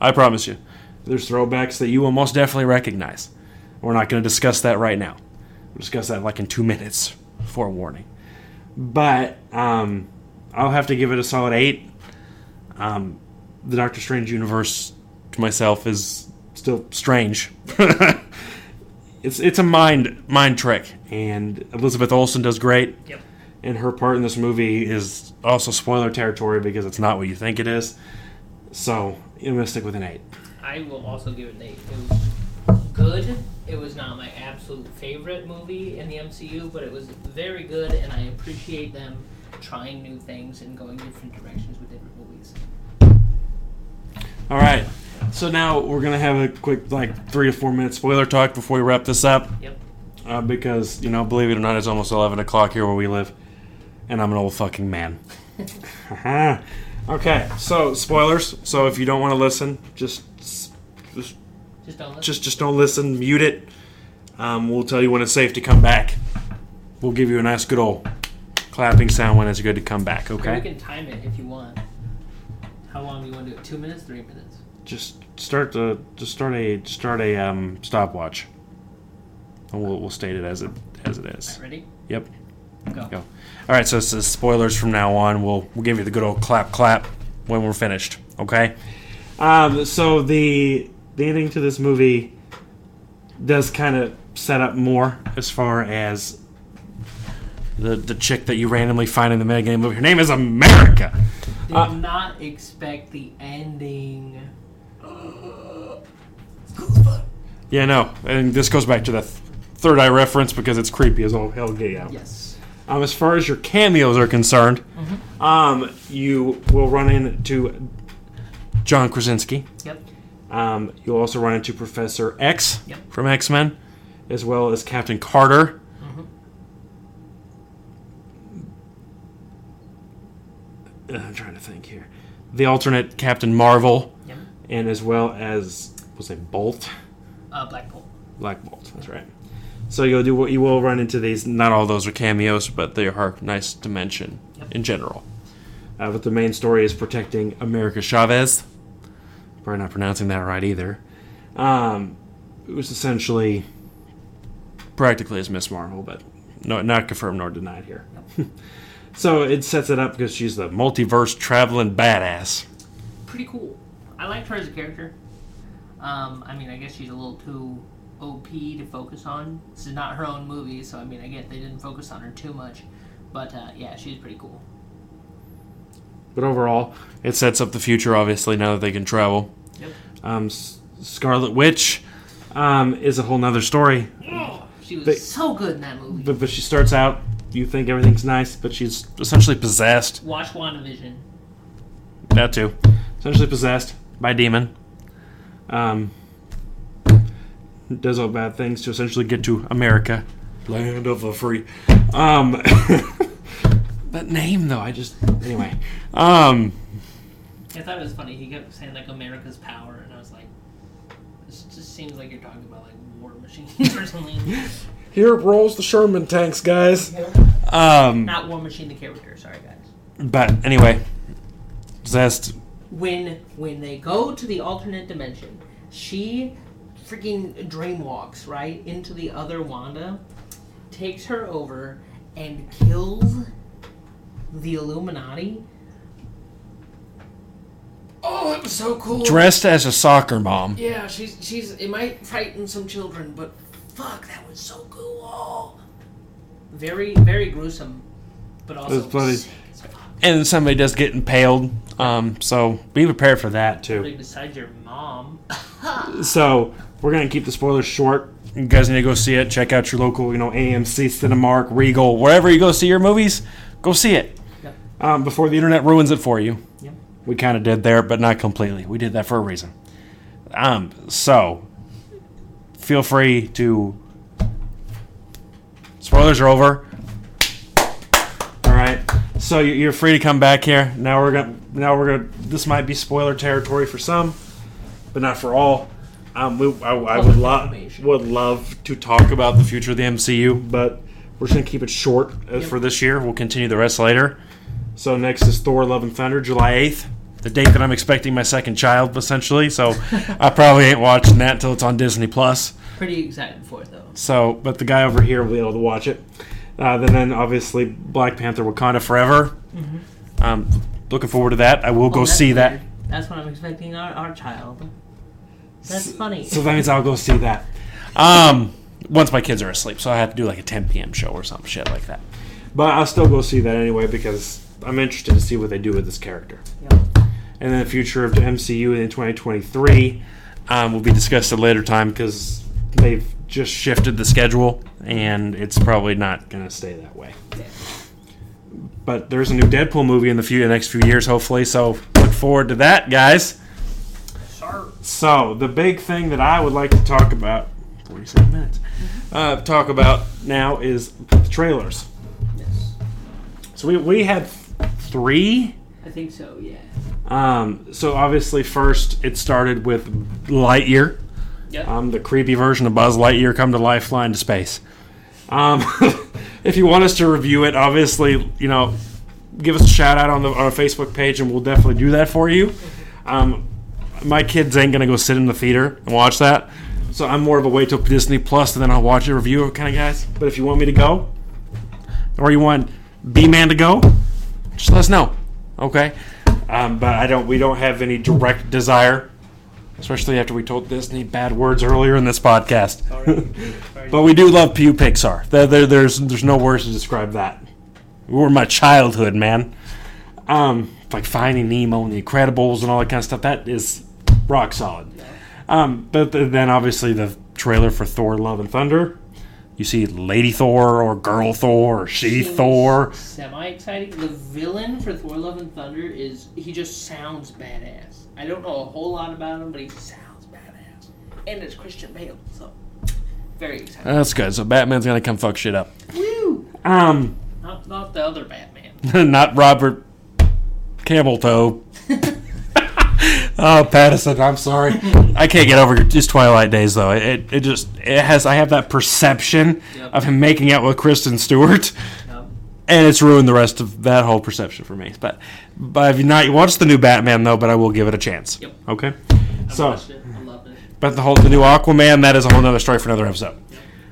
I promise you. There's throwbacks that you will most definitely recognize. We're not going to discuss that right now. We'll discuss that like in two minutes. Forewarning. But um, I'll have to give it a solid eight. Um, the Doctor Strange universe to myself is still strange. [laughs] it's it's a mind mind trick, and Elizabeth Olsen does great. Yep. And her part in this movie is also spoiler territory because it's not what you think it is. So I'm gonna stick with an eight. I will also give it an 8. It was good. It was not my absolute favorite movie in the MCU, but it was very good, and I appreciate them trying new things and going different directions with different movies. All right. So now we're gonna have a quick like three to four minute spoiler talk before we wrap this up. Yep. uh, because you know, believe it or not, it's almost eleven o'clock here where we live, and I'm an old fucking man. [laughs] [laughs] Okay, so spoilers. So if you don't want to listen, just just don't listen. just just don't listen. Mute it. Um, we'll tell you when it's safe to come back. We'll give you a nice good old clapping sound when it's good to come back. Or we can time it if you want. How long do you want to do it? Two minutes? Three minutes? Just start the just start a start a um, stopwatch. And we'll we'll state it as it as it is. Ready? Yep. Go. Go. All right, so uh, spoilers from now on. We'll we'll give you the good old clap clap when we're finished. Okay. Um. So the the ending to this movie does kind of set up more as far as the the chick that you randomly find in the mega game movie. Her name is America. Did Uh, not expect the ending. Yeah, no, and this goes back to the th- third eye reference because it's creepy as all hell gay out. Yes. Um, as far as your cameos are concerned, um, you will run into John Krasinski. Yep. Um, you'll also run into Professor X Yep. from X Men, as well as Captain Carter. Uh, I'm trying to think here. The alternate Captain Marvel, Yep. and as well as was it Bolt? Uh, Black Bolt. Black Bolt. That's right. So you'll do what you will run into these. Not all those are cameos, but they are nice to mention Yep. in general. Uh, but the main story is protecting America Chavez. Probably not pronouncing that right either. Um, it was essentially practically as Miss Marvel, but no, not confirmed nor denied here. [laughs] So it sets it up because she's the multiverse traveling badass. Pretty cool. I liked her as a character. Um, I mean, I guess she's a little too OP to focus on. This is not her own movie, so I mean, I get they didn't focus on her too much. But uh, yeah, she's pretty cool. But overall, it sets up the future. Obviously, now that they can travel. Yep. Um, S- Scarlet Witch um, is a whole nother story. She was They- so good in that movie. But, but she starts out, you think everything's nice, but she's essentially possessed. Watch WandaVision. That too. Essentially possessed by a demon. Um, does all bad things to essentially get to America, land of the free. Um, [laughs] that name though, I just anyway. Um, I thought it was funny. He kept saying like America's power, and I was like, this just seems like you're talking about like war machines [laughs] or something. Here rolls the Sherman tanks, guys. um, Not War Machine the character. Sorry guys. but anyway, possessed. when when they go to the alternate dimension, she freaking dreamwalks right into the other Wanda, takes her over, and kills the Illuminati. Oh, it was so cool. Dressed as a soccer mom. yeah, she's she's it might frighten some children, but fuck, that was so cool. Very very gruesome, but also was bloody. sick. And somebody does get impaled. Um, so be prepared for that too. Like, Besides your mom. [laughs] So we're gonna keep the spoilers short. You guys need to go see it. Check out your local, you know, AMC, Cinemark, Regal, wherever you go see your movies. Go see it Yep. Um, before the internet ruins it for you. Yep. We kind of did there, but not completely. We did that for a reason. Um, so feel free to. Spoilers are over. All right. So you- you're free to come back here. Now we're gonna. Now we're gonna. This might be spoiler territory for some, but not for all. Um, we, I, I would love would love to talk about the future of the MCU, but we're just gonna keep it short uh, Yep. for this year. We'll continue the rest later. So next is Thor: Love and Thunder, July eighth, the date that I'm expecting my second child, essentially. So [laughs] I probably ain't watching that until it's on Disney Plus. Pretty excited for it though. So, but the guy over here will be able to watch it. Uh, then, then obviously Black Panther: Wakanda Forever. Mhm. Um, looking forward to that. I will go Oh, that's see that. That's what I'm expecting our, our child. That's funny. So that means I'll go see that. Um, once my kids are asleep, so I have to do like a 10 p.m. show or some shit like that. [laughs] But I'll still go see that anyway because I'm interested to see what they do with this character. Yep. And then the future of the MCU in 2023 um, will be discussed at a later time because they've just shifted the schedule and it's probably not going to stay that way. But there's a new Deadpool movie in the few the next few years, hopefully. So look forward to that, guys. Sharp. So the big thing that I would like to talk about, 47 minutes, uh, talk about now is the trailers. Yes. So we, we had three. I think so. Yeah. Um, so obviously, first it started with Lightyear, Yep. um, the creepy version of Buzz Lightyear come to life, flying to space. Um, [laughs] if you want us to review it, obviously, you know, give us a shout out on the on our Facebook page, and we'll definitely do that for you. Um, my kids ain't gonna go sit in the theater and watch that, so I'm more of a wait till Disney Plus and then I'll watch a review kind of guys. But if you want me to go, or you want B Man to go, just let us know, okay? Um, but I don't. We don't have any direct desire, especially after we told Disney bad words earlier in this podcast. [laughs] But we do love Pew Pixar. There, there, there's there's no words to describe that. We were my childhood, man. Um, like Finding Nemo and The Incredibles and all that kind of stuff. That is rock solid. Um, but th- then obviously the trailer for Thor: Love and Thunder. You see Lady Thor or Girl Thor or She Thor. Semi exciting. The villain for Thor: Love and Thunder is he just sounds badass. I don't know a whole lot about him, but he sounds badass. And it's Christian Bale, so very exciting. That's good. So Batman's gonna come fuck shit up. Woo! Um, Not not the other Batman. [laughs] not Robert Camel Toe. [laughs] [laughs] oh, Pattinson, I'm sorry. I can't get over his Twilight days though. It, it just it has I have that perception Yep. of him making out with Kristen Stewart, Um, and it's ruined the rest of that whole perception for me. But but if you not you watch the new Batman though, but I will give it a chance. Yep. Okay. I So, watched it. I loved it. but the whole the new Aquaman that is a whole other story for another episode.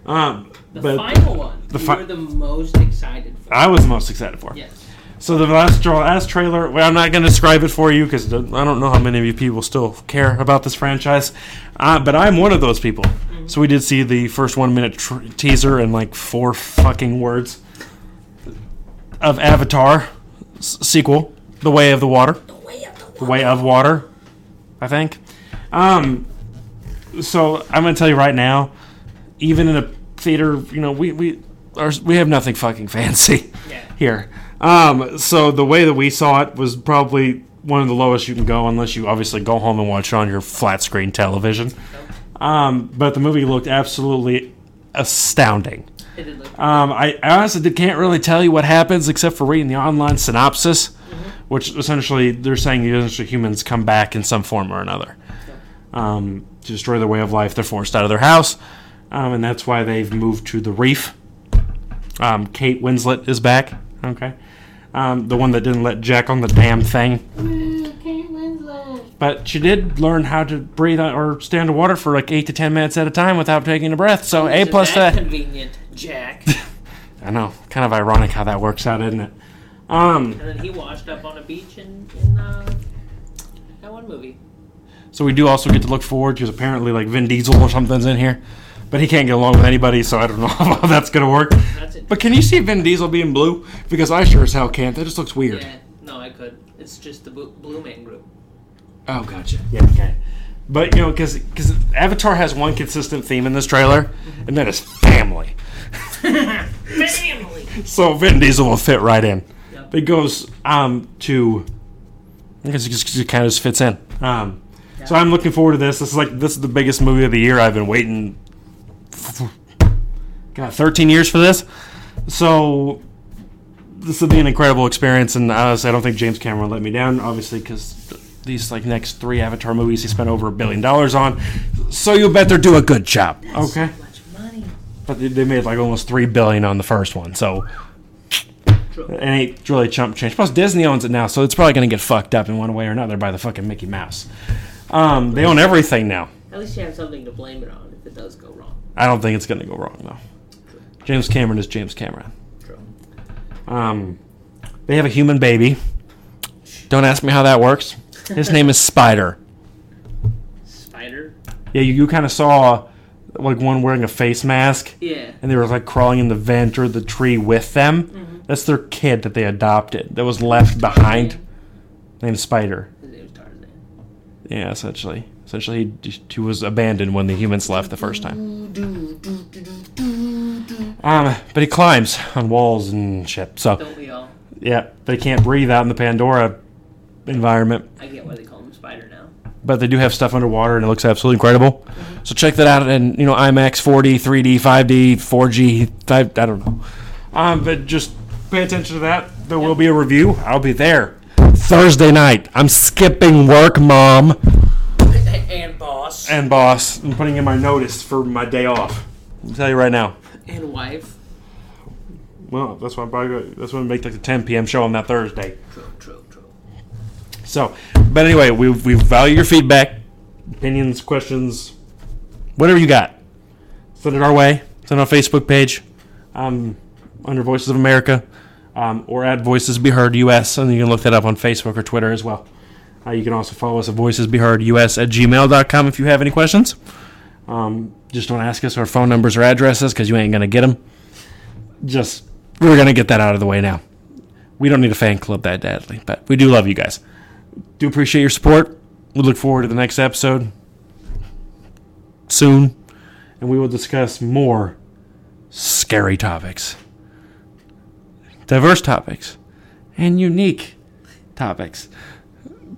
Um, The but final one, the you fi- were the most excited for. I was the most excited for. yes. So the last last trailer, well, I'm not going to describe it for you because I don't know how many of you people still care about this franchise, uh, but I'm one of those people. So we did see the first one minute tr- teaser and like four fucking words of Avatar s- sequel, The Way of the Water, The Way of Water, I think. Um, so I'm going to tell you right now, even in a theater, you know, we we are, we have nothing fucking fancy Yeah. here. Um, so the way that we saw it was probably one of the lowest you can go, unless you obviously go home and watch it on your flat screen television. Um, but the movie looked absolutely astounding. It did look Um, I, I honestly can't really tell you what happens except for reading the online synopsis, which essentially they're saying the essentially humans come back in some form or another um, to destroy their way of life. They're forced out of their house, um, and that's why they've moved to the reef. Um, Kate Winslet is back. Okay, um, the one that didn't let Jack on the damn thing. But she did learn how to breathe or stay underwater for like eight to ten minutes at a time without taking a breath. So A plus that that. convenient, Jack. [laughs] I know, kind of ironic how that works out, isn't it? Um, and then he washed up on a beach in, in uh, that one movie. so we do also get to look forward because apparently like Vin Diesel or something's in here, but he can't get along with anybody, so I don't know [laughs] how that's gonna work. That's. But can you see Vin Diesel being blue? Because I sure as hell can't. That just looks weird. Yeah, no, I could. It's just the Blue, Blue Man Group. Oh, gotcha. Yeah, okay. But you know, because because Avatar has one consistent theme in this trailer, and that is family. [laughs] Family. So Vin Diesel will fit right in. Yep. It goes um to I guess it just it kind of just fits in. Um, yeah. so I'm looking forward to this. This is like this is the biggest movie of the year. I've been waiting. God, 13 years for this. So this will be an incredible experience, and honestly, I don't think James Cameron let me down. Obviously, because these like next three Avatar movies he spent over a billion dollars on. So you bet they're do a good job. Okay. Much money. But they- they made like almost three billion on the first one, so it ain't really chump change. Plus, Disney owns it now, so it's probably gonna get fucked up in one way or another by the fucking Mickey Mouse. Um, they own everything now. At least you have something to blame it on if it does go wrong. I don't think it's gonna go wrong though. James Cameron is James Cameron. True. Um, they have a human baby. Don't ask me how that works. His name is Spider. Spider. Yeah, you, you kind of saw like one wearing a face mask. Yeah. and they were like crawling in the vent or the tree with them. Mhm. That's their kid that they adopted that was left behind, named Spider. His name's Tarzan. Yeah, essentially. Essentially, he, he was abandoned when the humans left the first time. Um, but he climbs on walls and shit. So Don't we all? yeah, they can't breathe out in the Pandora environment. I get why they call him Spider now. but they do have stuff underwater and it looks absolutely incredible. So check that out in you know IMAX, 4D, 3D, 5D, 4G. I, I don't know. Um, but just pay attention to that. There will be a review. I'll be there Thursday night. I'm skipping work, mom [laughs] and boss. and boss. I'm putting in my notice for my day off. I'll tell you right now. And wife. Well, that's why I'm probably gonna, that's why I make like the 10 p.m. show on that Thursday. True, true, true. So, but anyway, we we value your feedback, opinions, questions, whatever you got. Send it our way. Send it on our Facebook page, um, under Voices of America, um, or at Voices Be Heard US, and you can look that up on Facebook or Twitter as well. Uh, you can also follow us at Voices Be US at gmail.com if you have any questions. Um, just don't ask us our phone numbers or addresses because you ain't gonna get them. Just we're gonna get that out of the way now. We don't need a fan club that badly, but we do love you guys do appreciate your support. We look forward to the next episode soon, and we will discuss more scary topics, diverse topics, and unique topics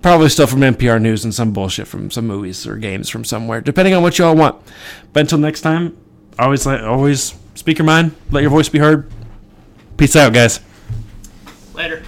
probably stuff from NPR News and some bullshit from some movies or games from somewhere, depending on what you all want. But until next time, always let, always speak your mind, let your voice be heard. Peace out, guys. Later.